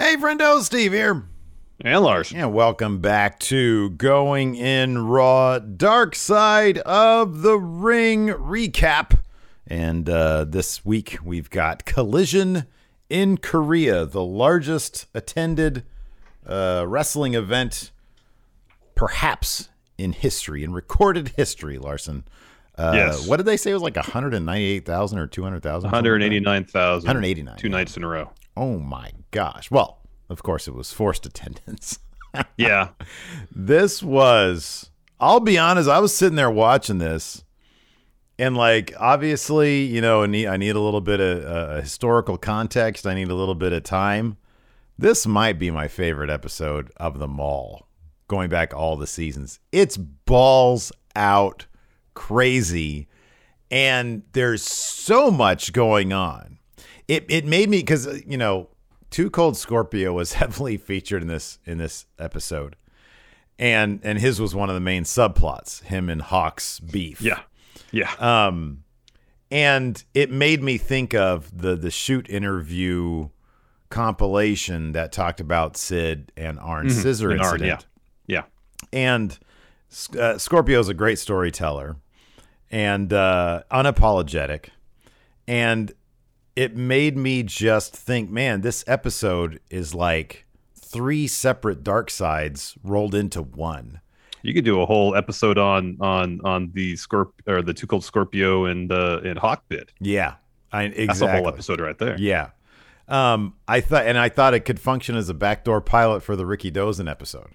Hey, friendo, Steve here. And Lars. And welcome back to Going in Raw Dark Side of the Ring recap. And uh, this week we've got Collision in Korea, the largest attended uh, wrestling event perhaps in history, in recorded history, Larson. Uh, Yes. What did they say? It was like 198,000 or 200,000? 189,000. 189, Two nights in a row. Oh my gosh. Well, of course, it was forced attendance. Yeah. this was, I'll be honest, I was sitting there watching this. And like, obviously, you know, I need, I need a little bit of uh, historical context. I need a little bit of time. This might be my favorite episode of them all, going back all the seasons. It's balls out crazy, and there's so much going on. It it made me because you know, Too Cold Scorpio was heavily featured in this in this episode, and and his was one of the main subplots. Him and Hawk's beef. Yeah. Yeah. Um, and it made me think of the the shoot interview compilation that talked about Sid and Arn Scissor And Arn, incident. yeah. And uh, Scorpio's a great storyteller and uh, unapologetic. And it made me just think, man, this episode is like three separate dark sides rolled into one. You could do a whole episode on on on the Scorp or the Too Cold Scorpio and uh and Hawk bit. Yeah, I, exactly. That's a whole episode right there. Yeah. Um, I thought, and I thought it could function as a backdoor pilot for the Rikidozan episode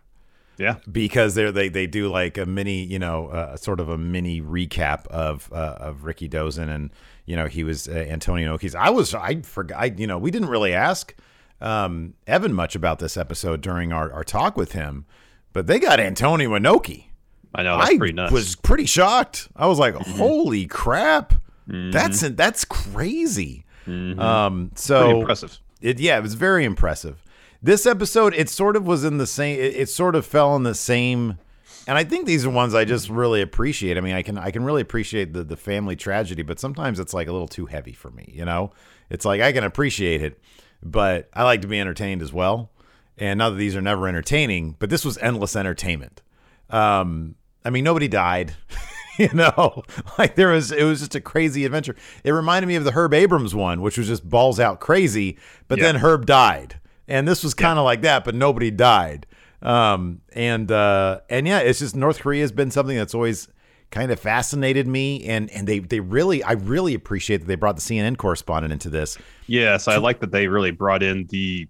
Yeah. because they they they do like a mini, you know, uh, sort of a mini recap of uh, of Rikidozan, and you know he was uh, Antonio Inoki's. I was I forgot, I, you know, we didn't really ask um, Evan much about this episode during our our talk with him, but they got Antonio Inoki. I know that's I pretty nuts. was pretty shocked. I was like, "Holy crap, that's that's crazy." Um, so pretty impressive. it yeah, it was very impressive. This episode, it sort of was in the same. It, it sort of fell in the same. And I think these are ones I just really appreciate. I mean, I can I can really appreciate the the family tragedy, but sometimes it's like a little too heavy for me. You know, it's like I can appreciate it, but I like to be entertained as well. And not that these are never entertaining, but this was endless entertainment. Um, I mean, nobody died. you know, like there was, it was just a crazy adventure. It reminded me of the Herb Abrams one, which was just balls out crazy, but Yeah. then Herb died. And this was kind of like that, but nobody died. Um, and, uh, and yeah, it's just North Korea has been something that's always kind of fascinated me. And, and they, they really, I really appreciate that they brought the CNN correspondent into this. Yes, I like that they really brought in the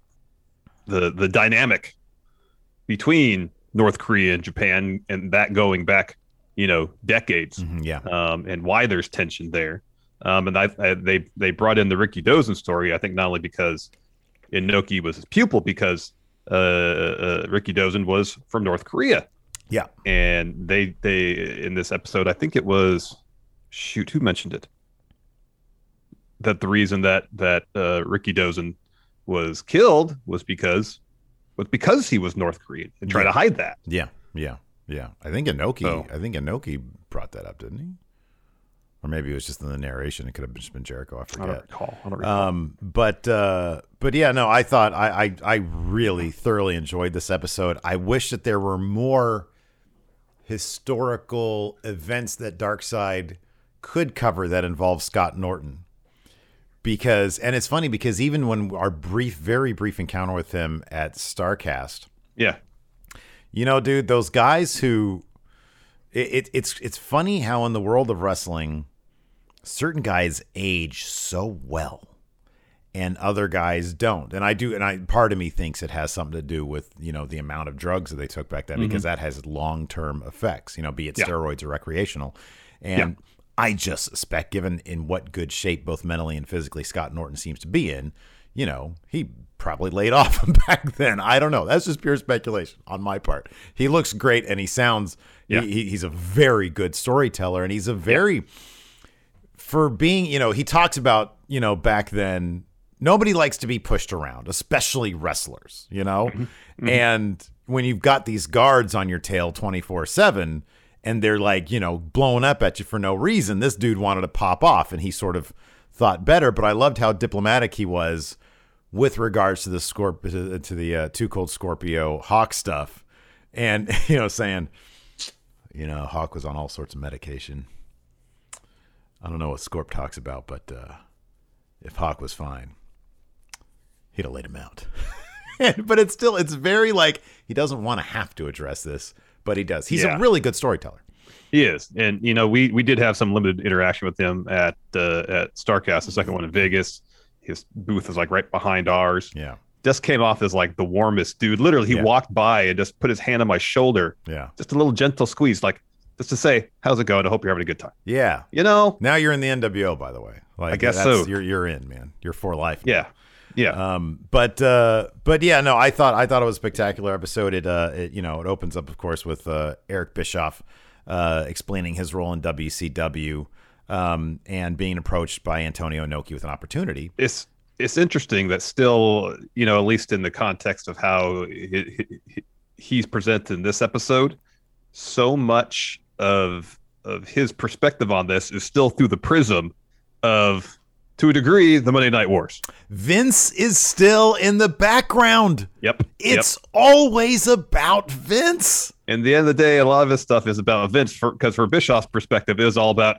the the dynamic between North Korea and Japan and that going back, you know, decades. Mhm, yeah. um, and why there's tension there. Um, and I, I, they they brought in the Rikidozan story. I think not only because Inoki was his pupil, because uh, uh, Rikidozan was from North Korea, Yeah. and they they in this episode, I think it was shoot who mentioned it that the reason that that uh, Rikidozan was killed was because was because he was North Korean and try Yeah. to hide that. Yeah, yeah, yeah. I think Inoki. So- I think Inoki brought that up, didn't he? Or maybe it was just in the narration. It could have just been Jericho. I I don't forget. recall. I don't recall. Um, but uh, but yeah, no. I thought I, I I really thoroughly enjoyed this episode. I wish that there were more historical events that Dark Side could cover that involve Scott Norton. Because and it's funny because even when our brief, very brief encounter with him at Starcast, yeah, you know, dude, those guys who it, it, it's it's funny how in the world of wrestling, certain guys age so well, and other guys don't. And I do, and I part of me thinks it has something to do with you know the amount of drugs that they took back then because mm-hmm. that has long term effects. You know, be it Yeah. steroids or recreational, and. I just suspect, given in what good shape both mentally and physically Scott Norton seems to be in, you know, he probably laid off back then. I don't know. That's just pure speculation on my part. He looks great and he sounds, Yeah. he, he- he's a very good storyteller and he's a very, for being, you know, he talks about, you know, back then, nobody likes to be pushed around, especially wrestlers, you know? And when you've got these guards on your tail 24 7 and they're like, you know, blowing up at you for no reason, this dude wanted to pop off and he sort of thought better. But I loved how diplomatic he was with regards to the Scorp to, to the uh, Too Cold Scorpio Hawk stuff, and you know saying, you know, Hawk was on all sorts of medication. I don't know what Scorp talks about, but uh, if Hawk was fine, he'd have laid him out. but it's still it's very like he doesn't want to have to address this, but he does. He's Yeah. a really good storyteller. He is, and you know, we we did have some limited interaction with him at uh, at Starcast, the second one in Vegas. His booth is like right behind ours. Yeah, Just came off as like the warmest dude. Literally, he Yeah. walked by and just put his hand on my shoulder, yeah, just a little gentle squeeze, like just to say, "How's it going? I hope you're having a good time." yeah. You know? Now you're in the NWO, by the way. Like, I guess that's- so. You're you're in, man. You're for life. now. Yeah, yeah. Um, but uh, but yeah, no, I thought I thought it was a spectacular episode. It uh, it, you know, it opens up, of course, with uh, Eric Bischoff uh, explaining his role in WCW um, and being approached by Antonio Inoki with an opportunity. it's it's interesting that still, you know, at least in the context of how he, he, he's presented in this episode, so much of of his perspective on this is still through the prism of, to a degree, the Monday Night Wars. Vince is still in the background. Yep, It's always about Vince. And the end of the day, a lot of this stuff is about Vince because for, Bischoff's perspective, it is all about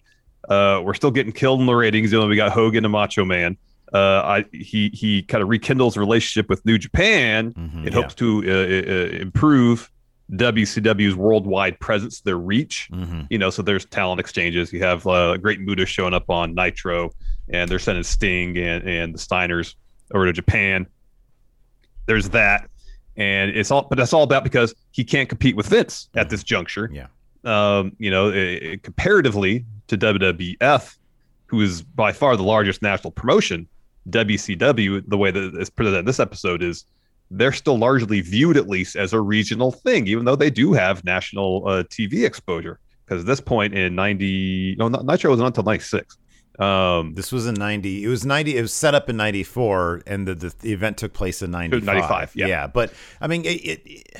uh, we're still getting killed in the ratings. You know, we got Hogan and Macho Man. Uh, I he he kind of rekindles relationship with New Japan Mhm, It yeah. hopes to uh, uh, improve WCW's worldwide presence, their reach. Mm-hmm. You know, so there's talent exchanges. You have uh, Great Muta showing up on Nitro, and they're sending Sting and, and the Steiners over to Japan. There's that, and it's all, but that's all about because he can't compete with Vince at this juncture. Yeah. Um, you know, i- i- comparatively to WWF, who is by far the largest national promotion, WCW, the way that it's presented in this episode is they're still largely viewed at least as a regional thing, even though they do have national uh, TV exposure. Because at this point in '90, no, not, Nitro wasn't until '96. Um, This was in ninety. It was ninety. It was set up in ninety four, and the, the the event took place in ninety 95, yeah. but I mean, it, it, it-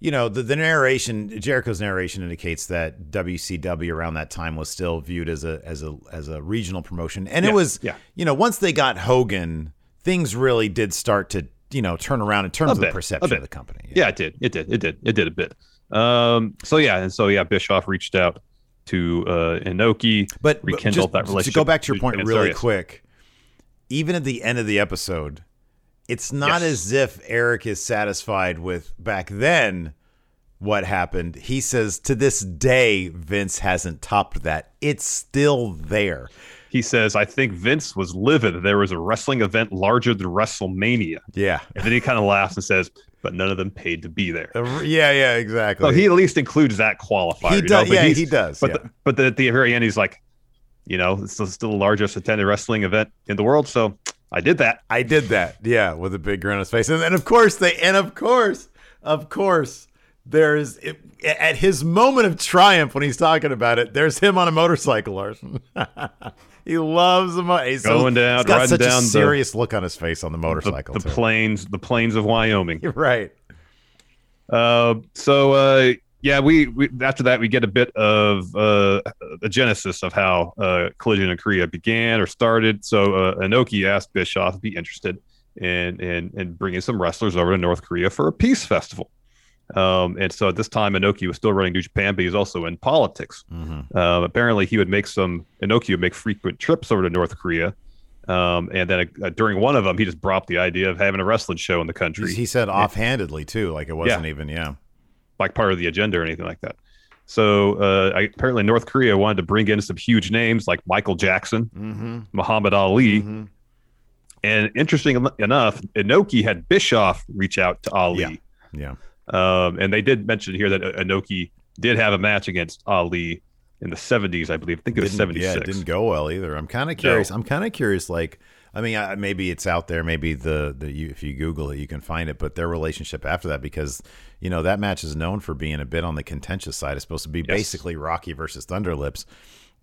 you know, the, the narration, Jericho's narration indicates that WCW around that time was still viewed as a as a as a regional promotion, and it Yeah, was, yeah. you know, once they got Hogan, things really did start to you know turn around in terms A of bit, the perception of the company. yeah, it did, it did, it did, it did a bit. Um, so yeah, and so yeah, Bischoff reached out to uh, Inoki. but but rekindled just that To relationship go back to your point really sorry, quick, even at the end of the episode, it's not Yes. as if Eric is satisfied with back then what happened. He says to this day, Vince hasn't topped that. It's still there. He says, "I think Vince was livid that there was a wrestling event larger than WrestleMania." Yeah. And then he kind of laughs and says, "But none of them paid to be there." Uh, Yeah, yeah, exactly. So he at least includes that qualifier. he you know, does. Yeah, he does. But yeah. the, but the, at the very end, he's like, you know, it's still, still the largest attended wrestling event in the world. So I did that. I did that. Yeah, with a big grin on his face, and then of course they, and of course, of course, there's it, at his moment of triumph when he's talking about it. There's him on a motorcycle, Larson. he loves the mo- he's so- Going down, He's got riding such down a the- serious look on his face on the The, motorcycle. the too. plains, the plains of Wyoming. You're right. Uh, so uh, yeah, we, we after that we get a bit of uh, the genesis of how uh, Collision in Korea began or started. So uh, Inoki asked Bischoff to be interested in in in bringing some wrestlers over to North Korea for a peace festival. Um, and so at this time, Inoki was still running New Japan, but he was also in politics. hmm Um, apparently, he would make some Inoki would make frequent trips over to North Korea. Um, and then uh, during one of them, he just brought the idea of having a wrestling show in the country He said offhandedly too, like it wasn't even. Yeah. like part of the agenda or anything like that. So uh, I, apparently North Korea wanted to bring in some huge names like Michael Jackson, Mm-hmm. Muhammad Ali, and interesting enough, Inoki had Bischoff reach out to Ali, Yeah. Um, and they did mention here that Inoki did have a match against Ali in the 70s, I believe. I think it was Didn't- 76. Yeah, it didn't go well either. I'm kind of curious. I'm kind of curious. Like, I mean, I, maybe it's out there. Maybe the the you, if you Google it, you can find it. But their relationship after that, because you know that match is known for being a bit on the contentious side. It's supposed to be Yes. basically Rocky versus Thunderlips,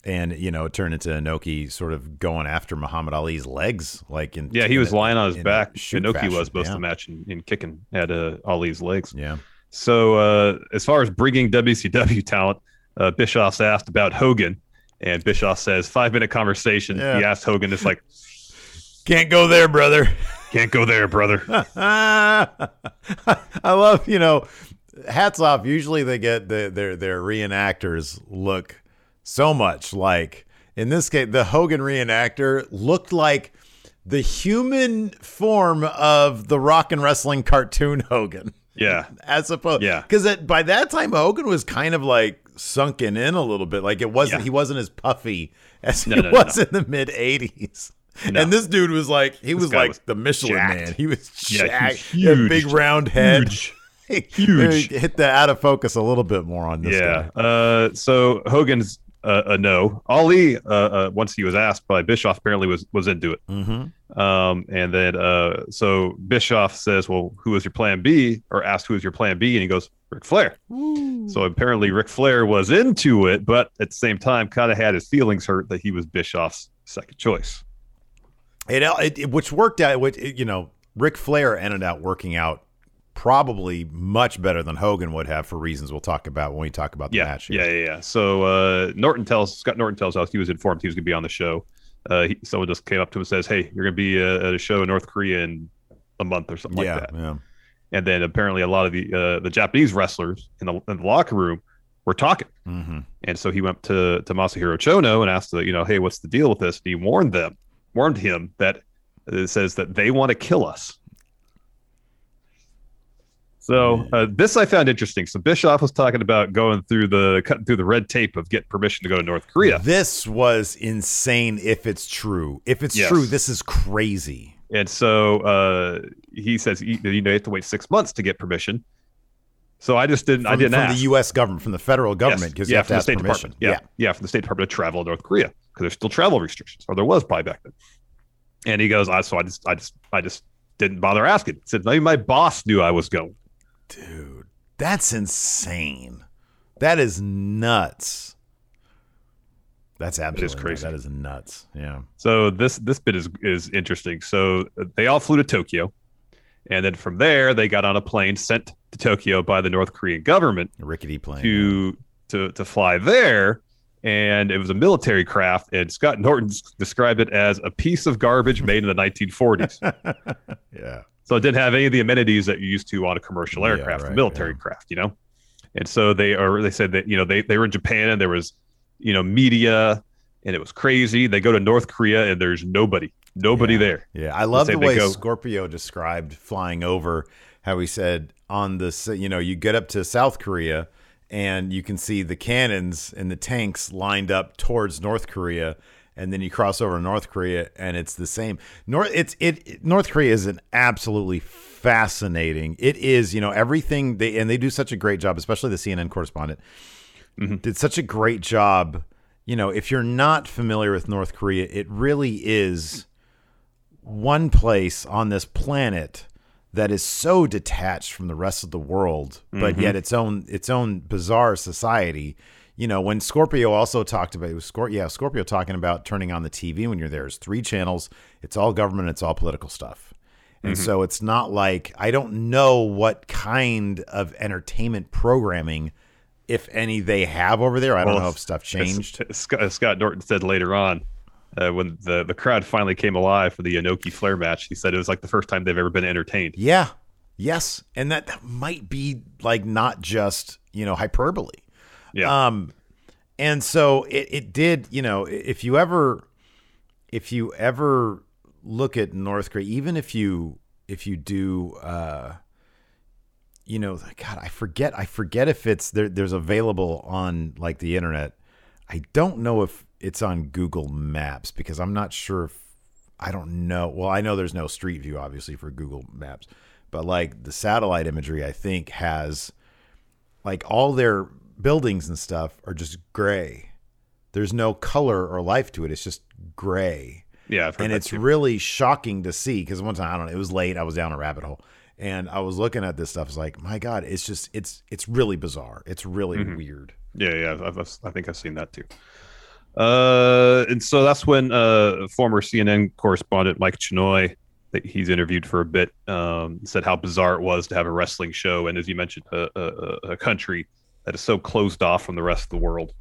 and you know it turned into Inoki sort of going after Muhammad Ali's legs, like in Yeah, he was in lying on his back. Inoki fashion. was most yeah. of the match and, and kicking at uh, Ali's legs. Yeah, So uh, as far as bringing WCW talent, uh, Bischoff's asked about Hogan, and Bischoff says five minute conversation. Yeah. He asked Hogan, it's like, can't go there, brother. Can't go there, brother. I love, you know, hats off. Usually they get the, their their reenactors look so much like in this case the Hogan reenactor looked like the human form of the rock and wrestling cartoon Hogan. Yeah. As opposed Yeah. Cuz by that time Hogan was kind of like sunken in a little bit. Like it wasn't Yeah. he wasn't as puffy as No, he no, no, was in the mid 80s. No. And this dude was like he was like was the Michelin jacked. man. He was Yeah, he was He had a huge. big round head. Huge. Huge. Hit the out of focus a little bit more on this yeah. guy. Uh, so Hogan's uh, a no. Ali, uh, uh, once he was asked by Bischoff, apparently was was into it. Mm-hmm. Um, and then uh, so Bischoff says, "Well, who is your plan B?" Or asked, "Who is your plan B?" And he goes, "Ric Flair." So apparently Ric Flair was into it, but at the same time, kind of had his feelings hurt that he was Bischoff's second choice. It, it, it- which worked out. Which you know, Ric Flair ended up working out probably much better than Hogan would have for reasons we'll talk about when we talk about the Yeah, match. here. yeah, yeah, yeah. So uh, Norton tells Scott Norton tells us he was informed he was going to be on the show. Uh, he, someone just came up to him and says, "Hey, you're going to be uh, at a show in North Korea in a month or something yeah, like that." yeah. And then apparently a lot of the uh, the Japanese wrestlers in the, in the locker room were talking. hmm And so he went to to Masahiro Chono and asked, the, you know, hey, what's the deal with this? And he warned them, warned him that it says that they want to kill us. So uh, this I found interesting. So Bischoff was talking about going through the cutting through the red tape of getting permission to go to North Korea, This was insane. If it's true, if it's Yes. true, this is crazy. and so uh, he says you, know you have to wait six months to get permission. So I just didn't. I didn't from ask. the U.S. government, from the federal government, Yes. because yeah, you have from to the ask State permission. Department. Yeah, yeah, from the State Department to travel to North Korea because there's still travel restrictions, or there was probably back then. And he goes, I so I just, I just, I just didn't bother asking. He said, maybe my boss knew I was going. Dude, that's insane. That is nuts. That's absolutely nuts. crazy. That is nuts. Yeah. So this this bit is is interesting. So they all flew to Tokyo, and then from there they got on a plane sent to Tokyo by the North Korean government A rickety plane. to to to fly there. And it was a military craft, and Scott Norton described it as a piece of garbage made in the 1940s. yeah. So it didn't have any of the amenities that you used to on a commercial Yeah, aircraft, right, a military yeah. craft, you know. And so they are. They said that you know they they were in Japan and there was you know media and it was crazy. They go to North Korea and there's nobody, nobody Yeah. there. Yeah, I love the way go- Scorpio described flying over. How he said on the you know you get up to South Korea and you can see the cannons and the tanks lined up towards North Korea, and then you cross over to North Korea and it's the same. North it's it, North Korea is an absolutely fascinating. It is you know everything they and they do such a great job, especially the CNN correspondent Mhm. did such a great job. You know, if you're not familiar with North Korea, it really is one place on this planet that is so detached from the rest of the world, but yet its own its own bizarre society. You know, when Scorpio also talked about it was Scor- yeah, Scorpio talking about turning on the TV when you're there. It's three channels. It's all government. It's all political stuff. And so it's not like I don't know what kind of entertainment programming, if any, they have over there. I don't Well, know if stuff changed. As Scott, Scott Norton said later on, uh, when the the crowd finally came alive for the Inoki Flair match, he said it was like the first time they've ever been entertained. Yeah. Yes. And that, that might be like not just, you know, hyperbole. Yeah, Um and so it, it did, you know, if you ever if you ever look at North Korea, even if you if you do uh you know, God, I forget I forget if it's there there's available on like the internet. I don't know if it's on Google Maps because I'm not sure if I don't know. Well, I know there's no Street View obviously for Google Maps, but like the satellite imagery I think has like all their buildings and stuff are just gray. There's no color or life to it. It's just gray. yeah, I've heard And it's too. really shocking to see because one time I don't know, it was late. I was down a rabbit hole and I was looking at this stuff. It's like, my God, it's just it's it's really bizarre. It's really Mhm. weird. Yeah, yeah, I've, I've, I think I've seen that too. Uh, and so that's when uh, former CNN correspondent Mike Chinoy, that he's interviewed for a bit, um, said how bizarre it was to have a wrestling show, and as you mentioned, a, a, a country that is so closed off from the rest of the world.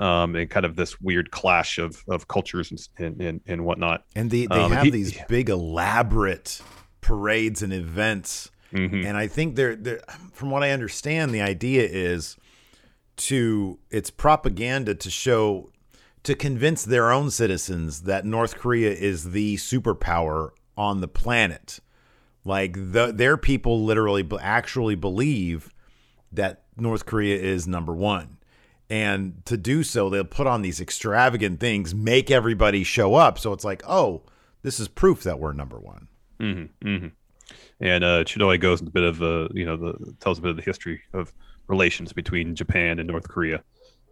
um, and kind of this weird clash of of cultures and and, and, whatnot. And they, they Um, have he- these big elaborate parades and events. Mhm. And I think they're, they're from what I understand, the idea is to it's propaganda to show to convince their own citizens that North Korea is the superpower on the planet. Like the, their people literally actually believe that North Korea is number one. And to do so, they'll put on these extravagant things, make everybody show up. So it's like, oh, this is proof that we're number one. Mm-hmm, mm-hmm. And uh, goes into a bit of uh, you know the tells a bit of the history of relations between Japan and North Korea.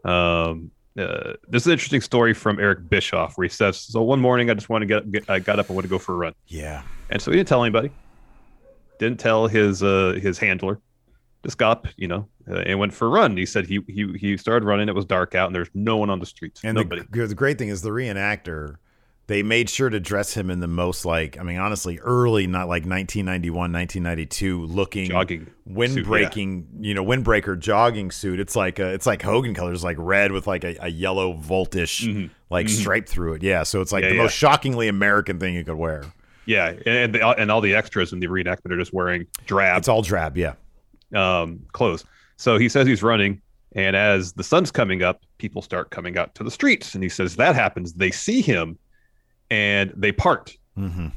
Um, uh, there's an interesting story from Eric Bischoff where he says, "So one morning I just want to get, get I got up and want to go for a run, Yeah. and so he didn't tell anybody, didn't tell his uh, his handler, just got up, you know, uh, and went for a run. He said he he he started running. It was dark out and there's no one on the streets, And nobody. the, the great thing is the reenactor, they made sure to dress him in the most like, I mean, honestly, early, not like 1991, 1992 looking Jogging wind suit, yeah. you know, windbreaker jogging suit. It's like a, it's like Hogan colors, like red with like a, a yellow voltish Mhm. like stripe through it. Yeah. So it's like Yeah, the yeah. most shockingly American thing you could wear. Yeah, and the, and all the extras in the reenactment are just wearing drab It's all drab. Yeah. Um, clothes. So he says he's running, and as the sun's coming up, people start coming out to the streets. And he says that happens. They see him, and they part. Mm-hmm.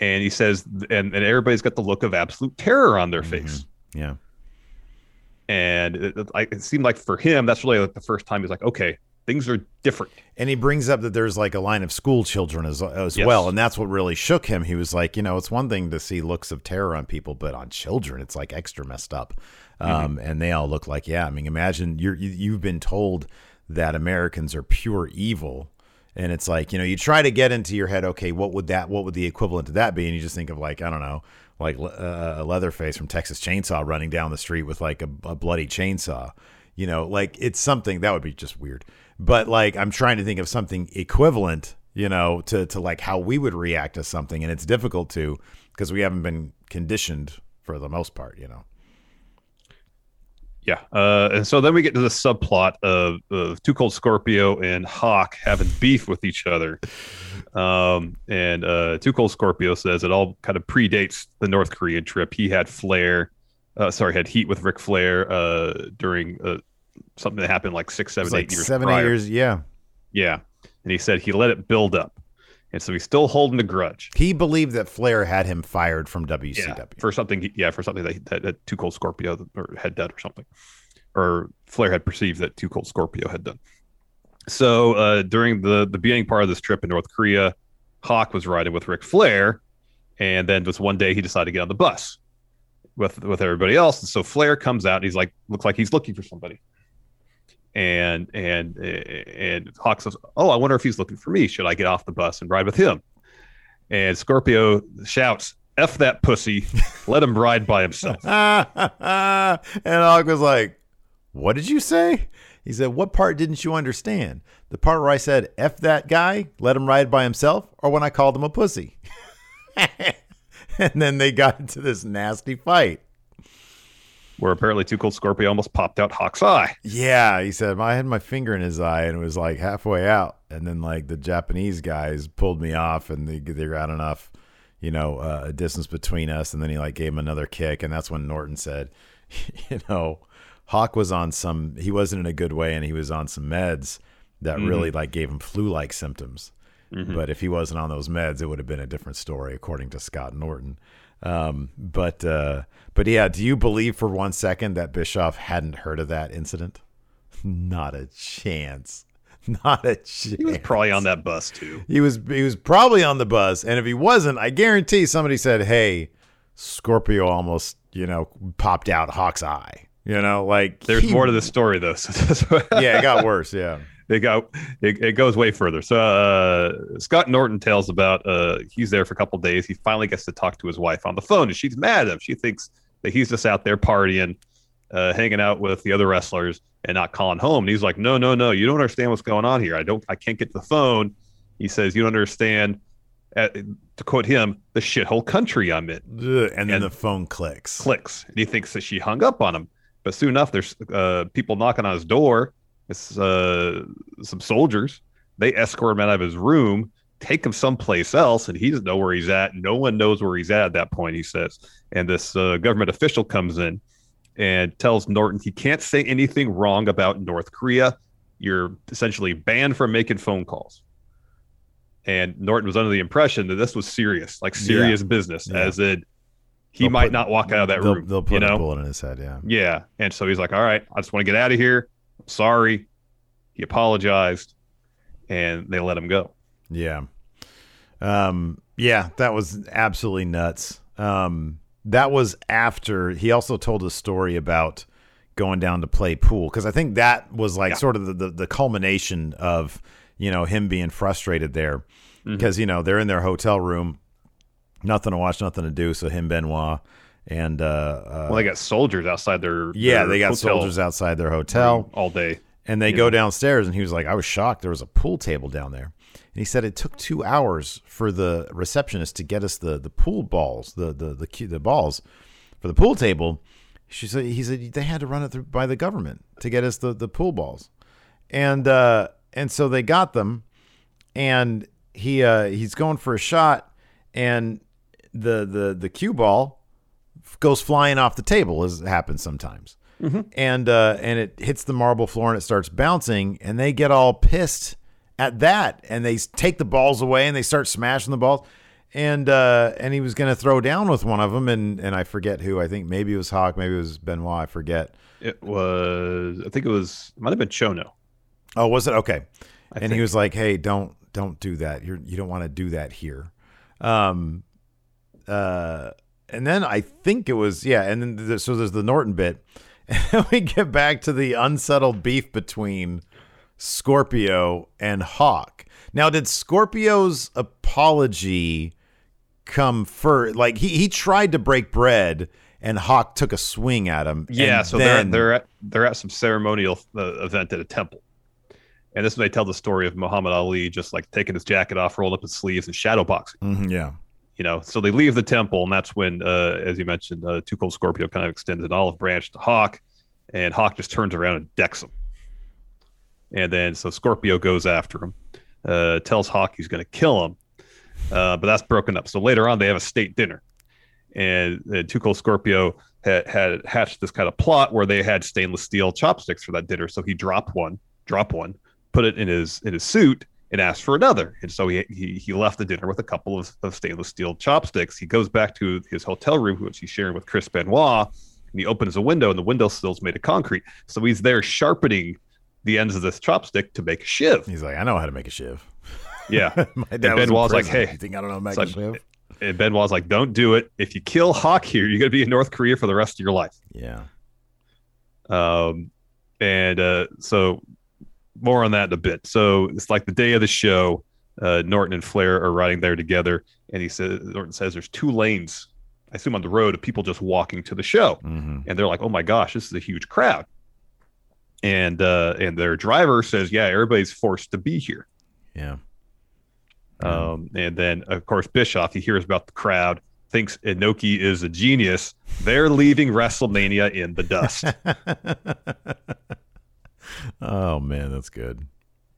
And he says, and, and everybody's got the look of absolute terror on their Mhm. face. Yeah. And it, it, it seemed like for him, that's really like the first time he's like, okay, things are different. And he brings up that there's like a line of school children as as Yes. well, and that's what really shook him. He was like, you know, it's one thing to see looks of terror on people, but on children, it's like extra messed up. Um, and they all look like, yeah. I mean, imagine you're you, you've been told that Americans are pure evil, and it's like, you know, you try to get into your head, okay, what would that, what would the equivalent to that be? And you just think of like, I don't know, like uh, a Leatherface from Texas Chainsaw running down the street with like a, a bloody chainsaw. You know, like it's something that would be just weird. But like I'm trying to think of something equivalent, you know, to to like how we would react to something, and it's difficult to because we haven't been conditioned for the most part, you know. Yeah. Uh, and so then we get to the subplot of, of Too Cold Scorpio and Hawk having beef with each other. Um, and uh, Too Cold Scorpio says it all kind of predates the North Korean trip. He had Flair, uh, sorry, had heat with Ric Flair uh, during uh, something that happened like six, seven, was like eight years seven, prior. years, yeah. Yeah. And he said he let it build up. And so he's still holding a grudge. He believed that Flair had him fired from WCW. Yeah, for something. Yeah, for something that, that, that Too Cold Scorpio or had done or something, or Flair had perceived that Too Cold Scorpio had done. So uh, during the the beginning part of this trip in North Korea, Hawk was riding with Ric Flair, and then just one day he decided to get on the bus with with everybody else. And so Flair comes out and he's like, looks like he's looking for somebody. And and and Hawk says, "Oh, I wonder if he's looking for me. Should I get off the bus and ride with him?" And Scorpio shouts, "F that pussy! Let him ride by himself." and Hawk was like, What did you say? He said, What part didn't you understand? The part where I said, F that guy, let him ride by himself, or when I called him a pussy? and then they got into this nasty fight. Where apparently Too Cold Scorpio almost popped out Hawk's eye. Yeah, he said, I had my finger in his eye and it was like halfway out. And then, like, the Japanese guys pulled me off and they, they got enough, you know, uh, distance between us. And then he, like, gave him another kick. And that's when Norton said, you know, Hawk was on some, he wasn't in a good way and he was on some meds that really, like, gave him flu like symptoms. But if he wasn't on those meds, it would have been a different story, according to Scott Norton. Um, but uh, but yeah, do you believe for one second that Bischoff hadn't heard of that incident? Not a chance. Not a chance. He was probably on that bus too. He was he was probably on the bus, and if he wasn't, I guarantee somebody said, "Hey, Scorpio almost you know popped out Hawk's eye." You know, like There's he- more to the story though. So yeah, it got worse. Yeah. It got it, it goes way further. So uh, Scott Norton tells about uh, he's there for a couple days. He finally gets to talk to his wife on the phone, and she's mad at him. She thinks that he's just out there partying, uh, hanging out with the other wrestlers, and not calling home. And he's like, "No, no, no, you don't understand what's going on here. I don't. I can't get to the phone." He says, "You don't understand." Uh, to quote him, the shithole country I'm in Ugh, And then And- the phone clicks. clicks, and he thinks that she hung up on him. But soon enough, there's uh, people knocking on his door, it's uh, some soldiers. They escort him out of his room, take him someplace else, and he doesn't know where he's at. No one knows where he's at at that point. He says, and this uh, government official comes in and tells Norton he can't say anything wrong about North Korea. You're essentially banned from making phone calls. And Norton was under the impression that this was serious, like serious yeah. business, yeah. as in he they'll might put, not walk out of that they'll, room. They'll put you know? a bullet in his head. Yeah. Yeah. And so he's like, all right, I just want to get out of here. I'm sorry. He apologized and they let him go. Yeah. Um, yeah, that was absolutely nuts. Um, that was after he also told a story about going down to play pool because I think that was like yeah. sort of the, the, the culmination of you know him being frustrated there because mm-hmm. you know they're in their hotel room, nothing to watch, nothing to do. So him, Benoit, and uh, uh well, they got soldiers outside their yeah, their they got soldiers outside their hotel all day, and they go know. downstairs, and he was like, I was shocked there was a pool table down there. And he said it took two hours for the receptionist to get us the, the pool balls, the, the the the balls for the pool table. She said he said they had to run it through by the government to get us the, the pool balls, and uh, and so they got them, and he uh, he's going for a shot, and the the the cue ball goes flying off the table as it happens sometimes. Mm-hmm. And uh, and it hits the marble floor and it starts bouncing, and they get all pissed at that, and they take the balls away and they start smashing the balls. And uh, and he was going to throw down with one of them, and and I forget who. I think maybe it was Hawk, maybe it was Benoit. I forget. It was. I think it was. Might have been Chono. Oh, was it okay? I and think. he was like, "Hey, don't don't do that. You're you don't want to do that here." Um. Uh. And then I think it was yeah. And then the, so there's the Norton bit, and we get back to the unsettled beef between Scorpio and Hawk. Now, did Scorpio's apology come first? Like he he tried to break bread, and Hawk took a swing at him. Yeah, so then... they're they're at they're at some ceremonial uh, event at a temple, and this is when they tell the story of Muhammad Ali just like taking his jacket off, rolled up his sleeves, and shadow boxing. Mm-hmm, yeah. You know, so they leave the temple, and that's when, uh, as you mentioned, uh, Too Cold Scorpio kind of extends an olive branch to Hawk, and Hawk just turns around and decks him. And then so Scorpio goes after him, uh, tells Hawk he's going to kill him, uh, but that's broken up. So later on, they have a state dinner, and uh, Too Cold Scorpio had, had hatched this kind of plot where they had stainless steel chopsticks for that dinner. So he dropped one, drop one, put it in his in his suit, and asked for another. And so he he, he left the dinner with a couple of, of stainless steel chopsticks. He goes back to his hotel room, which he's sharing with Chris Benoit, and he opens a window, and the window sill's made of concrete. So he's there sharpening the ends of this chopstick to make a shiv. He's like, I know how to make a shiv. Yeah. My dad and Benoit's like, hey, you think I don't know how to make like, a shiv? And Benoit's like, don't do it. If you kill Hawk here, you're going to be in North Korea for the rest of your life. Yeah. Um, and uh, so more on that in a bit. So it's like the day of the show. Uh, Norton and Flair are riding there together, and he says Norton says there's two lanes. I assume on the road of people just walking to the show, mm-hmm. and they're like, "Oh my gosh, this is a huge crowd." and uh, and their driver says, "Yeah, everybody's forced to be here." Yeah. Um, and then of course Bischoff, he hears about the crowd, thinks Inoki is a genius. They're leaving WrestleMania in the dust. oh man, that's good.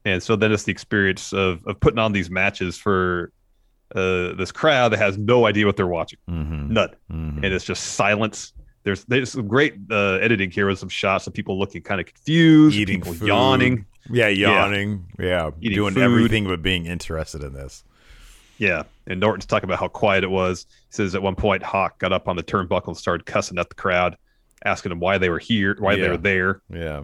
And so then it's the experience of of putting on these matches for uh, this crowd that has no idea what they're watching, mm-hmm. none, mm-hmm. and it's just silence there's there's some great uh, editing here with some shots of people looking kind of confused, eating people food. yawning. Yeah, yawning. Yeah, yeah. doing food. everything but being interested in this. Yeah, and Norton's talking about how quiet it was. He says at one point Hawk got up on the turnbuckle and started cussing at the crowd, asking them why they were here, why yeah. they were there. Yeah.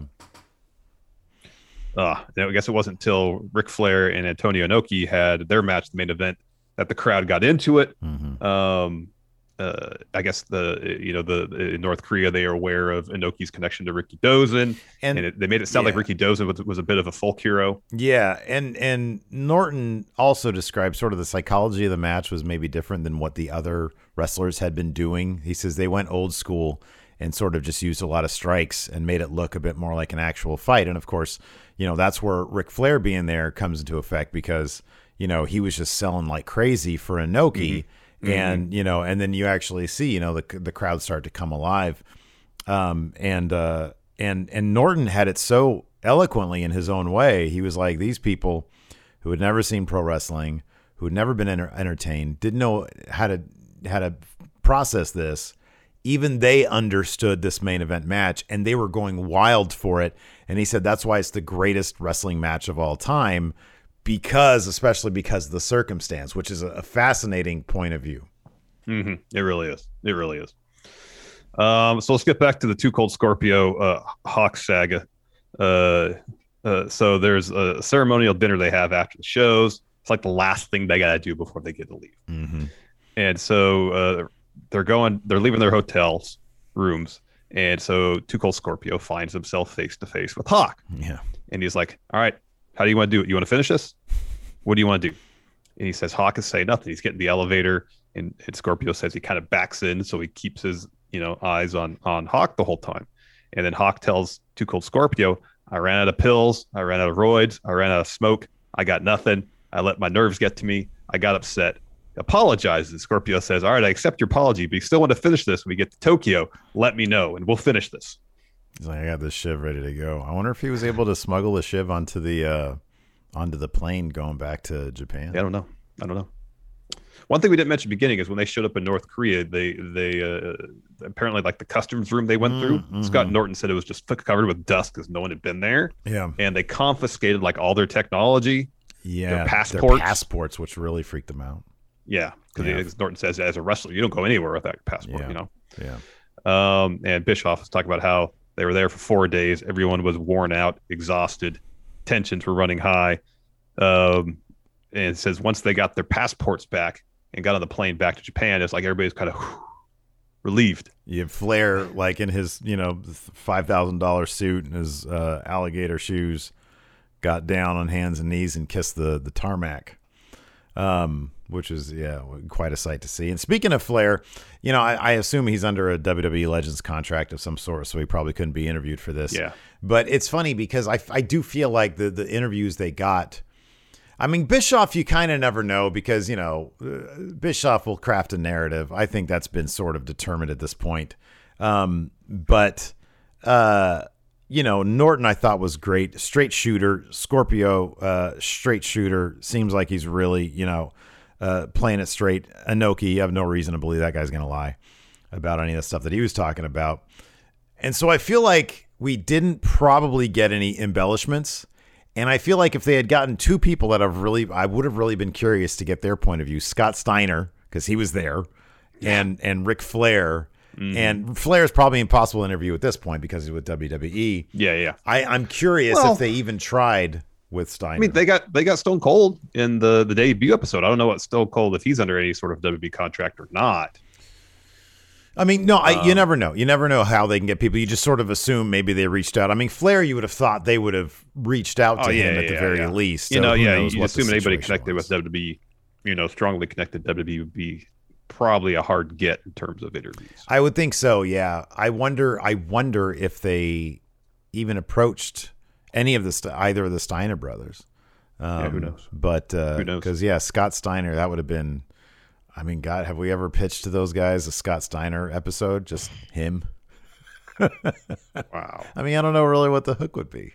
Uh, I guess it wasn't until Ric Flair and Antonio Inoki had their match, the main event, that the crowd got into it. Mm-hmm. Um, uh, I guess the you know the in North Korea they are aware of Inoki's connection to Rikidozan, and, and it, they made it sound yeah. like Rikidozan was, was a bit of a folk hero. Yeah, and and Norton also described sort of the psychology of the match was maybe different than what the other wrestlers had been doing. He says they went old school and sort of just used a lot of strikes and made it look a bit more like an actual fight. And of course, you know that's where Ric Flair being there comes into effect because you know he was just selling like crazy for Inoki. Mm-hmm mm-hmm. and you know, and then you actually see you know the the crowd start to come alive, um, and uh, and and Norton had it so eloquently in his own way. He was like, these people who had never seen pro wrestling, who had never been enter- entertained, didn't know how to how to process this. Even they understood this main event match, and they were going wild for it. And he said that's why it's the greatest wrestling match of all time, because especially because of the circumstance, which is a fascinating point of view. Mm-hmm. It really is. It really is. Um, so let's get back to the Two Cold Scorpio uh, Hawk saga. Uh, uh, so there's a ceremonial dinner they have after the shows. It's like the last thing they got to do before they get to leave. Mm-hmm. And so uh, they're going, they're leaving their hotels rooms. And so Too Cold Scorpio finds himself face to face with Hawk. Yeah. And he's like, All right, how do you want to do it? You want to finish this? What do you want to do? And he says, Hawk is saying nothing. He's getting the elevator. And, and Scorpio says he kind of backs in. So he keeps his, you know, eyes on, on Hawk the whole time. And then Hawk tells Too Cold Scorpio, I ran out of pills. I ran out of roids. I ran out of smoke. I got nothing. I let my nerves get to me. I got upset. Apologizes. Scorpio says, All right, I accept your apology, but you still want to finish this when we get to Tokyo. Let me know and we'll finish this. He's like, I got this shiv ready to go. I wonder if he was able to smuggle the shiv onto the uh onto the plane going back to Japan. Yeah, I don't know. I don't know. One thing we didn't mention at the beginning is when they showed up in North Korea, they they uh, apparently like the customs room they went through. Mm-hmm. Scott Norton said it was just covered with dust because no one had been there, Yeah. and they confiscated like all their technology. Yeah. passports. passports, which really freaked them out. Yeah, because Yeah. Norton says as a wrestler, you don't go anywhere without your passport. Yeah. You know. Yeah. Um, and Bischoff was talking about how they were there for four days. Everyone was worn out, exhausted, tensions were running high. Um, and it says once they got their passports back and got on the plane back to Japan, it's like everybody's kind of relieved. You have Flair like in his, you know, five thousand dollar suit and his uh, alligator shoes, got down on hands and knees and kissed the the tarmac, um, which is yeah quite a sight to see. And speaking of Flair, you know, I, I assume he's under a WWE Legends contract of some sort, so he probably couldn't be interviewed for this. Yeah. But it's funny because I I do feel like the the interviews they got. I mean, Bischoff, you kind of never know because, you know, uh, Bischoff will craft a narrative. I think that's been sort of determined at this point. Um, but, uh, you know, Norton I thought was great. Straight shooter. Scorpio, uh, straight shooter. Seems like he's really, you know, uh, playing it straight. Inoki, you have no reason to believe that guy's going to lie about any of the stuff that he was talking about. And so I feel like we didn't probably get any embellishments. And I feel like if they had gotten two people that have really, I would have really been curious to get their point of view. Scott Steiner, because he was there, and and Ric Flair. And Flair is probably impossible to interview at this point because he's with WWE. Yeah, yeah. I, I'm curious Well- if they even tried with Steiner. I mean, they got they got Stone Cold in the the debut episode. I don't know what Stone Cold if he's under any sort of WB contract or not. I mean, no, I, you Um, never know. You never know how they can get people. You just sort of assume maybe they reached out. I mean, Flair, you would have thought they would have reached out to Oh, yeah, him at the very yeah. least. You know, yeah. You assume anybody connected was. with WWE, you know, strongly connected WWE would be probably a hard get in terms of interviews. I would think so. Yeah. I wonder. I wonder if they even approached any of the either of the Steiner brothers. Um, who knows? But uh, Who knows? Because yeah, Scott Steiner. That would have been. I mean, God, have we ever pitched to those guys a Scott Steiner episode? Just him. Wow. I mean, I don't know really what the hook would be.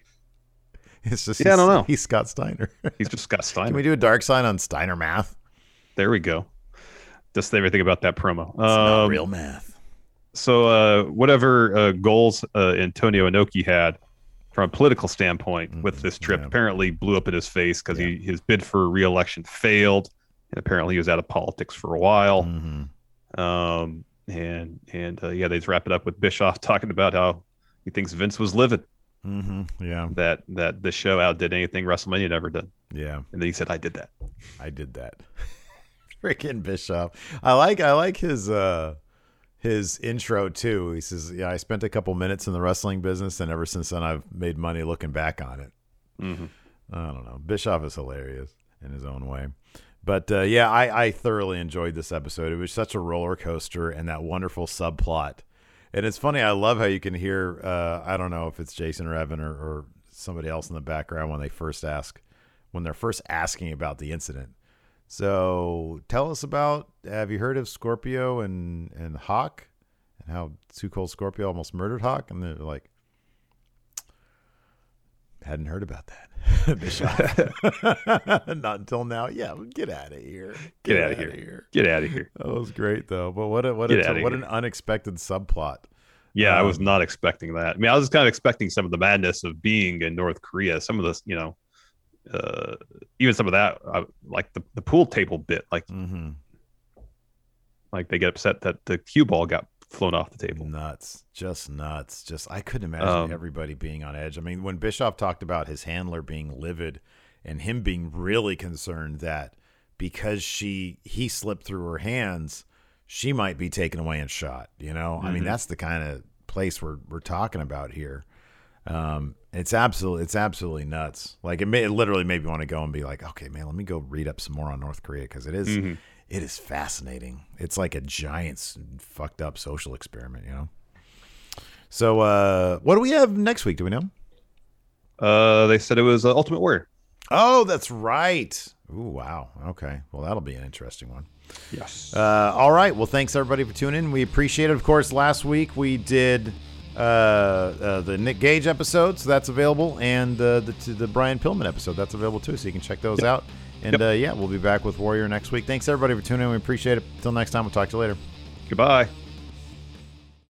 It's just Yeah, I don't know. He's Scott Steiner. He's just Scott Steiner. Can we do a dark sign on Steiner math? There we go. Just everything about that promo. It's not Um, real math. So, uh, whatever uh, goals uh, Antonio Inoki had from a political standpoint with this trip yeah. apparently blew up in his face because he his bid for reelection failed, and apparently he was out of politics for a while. Mhm. Um, and and uh, yeah, they just wrap it up with Bischoff talking about how he thinks Vince was livid Mhm. Yeah. that that the show outdid anything WrestleMania had ever done, Yeah. and then he said, "I did that." I did that. Freaking Bischoff. I like I like his uh his intro too. He says, "Yeah, I spent a couple minutes in the wrestling business, and ever since then, I've made money looking back on it." hmm I don't know. Bischoff is hilarious in his own way. But uh, yeah, I, I thoroughly enjoyed this episode. It was such a roller coaster and that wonderful subplot. And it's funny, I love how you can hear, uh, I don't know if it's Jason or Evan or, or somebody else in the background when they first ask, when they're first asking about the incident. So tell us about, have you heard of Scorpio and, and Hawk and how Too Cold Scorpio almost murdered Hawk? And they're like, Hadn't heard about that. Not until now. Yeah, get out of here. Get, outta here. Get out of here. That was great though. But what a what a what here. an unexpected subplot. Yeah, I was Um, not expecting that. I mean, I was kind of expecting some of the madness of being in North Korea. Some of this, you know, uh, even some of that, uh, like the, the pool table bit, like Mm-hmm. like they get upset that the cue ball got flown off the table. Nuts, just nuts. Just I couldn't imagine Um, everybody being on edge. I mean, when Bischoff talked about his handler being livid and him being really concerned that because she he slipped through her hands, she might be taken away and shot. You know, I mean, Mhm. that's the kind of place we're we're talking about here. Um, it's absolutely it's absolutely nuts. Like it, may, it literally made me want to go and be like, okay, man, let me go read up some more on North Korea because it is- Mhm. it is fascinating. It's like a giant fucked up social experiment, you know. So, uh, what do we have next week? Do we know? Uh, they said it was uh, Ultimate Warrior. Oh, that's right. Ooh, wow. Okay. Well, that'll be an interesting one. Yes. Uh, all right. Well, thanks everybody for tuning in. We appreciate it. Of course, last week we did the Nick Gage episode, so that's available, and uh, the the Brian Pillman episode that's available too, so you can check those out. And Yep. uh, yeah, we'll be back with Warrior next week. Thanks everybody for tuning in. We appreciate it. Until next time, we'll talk to you later. Goodbye.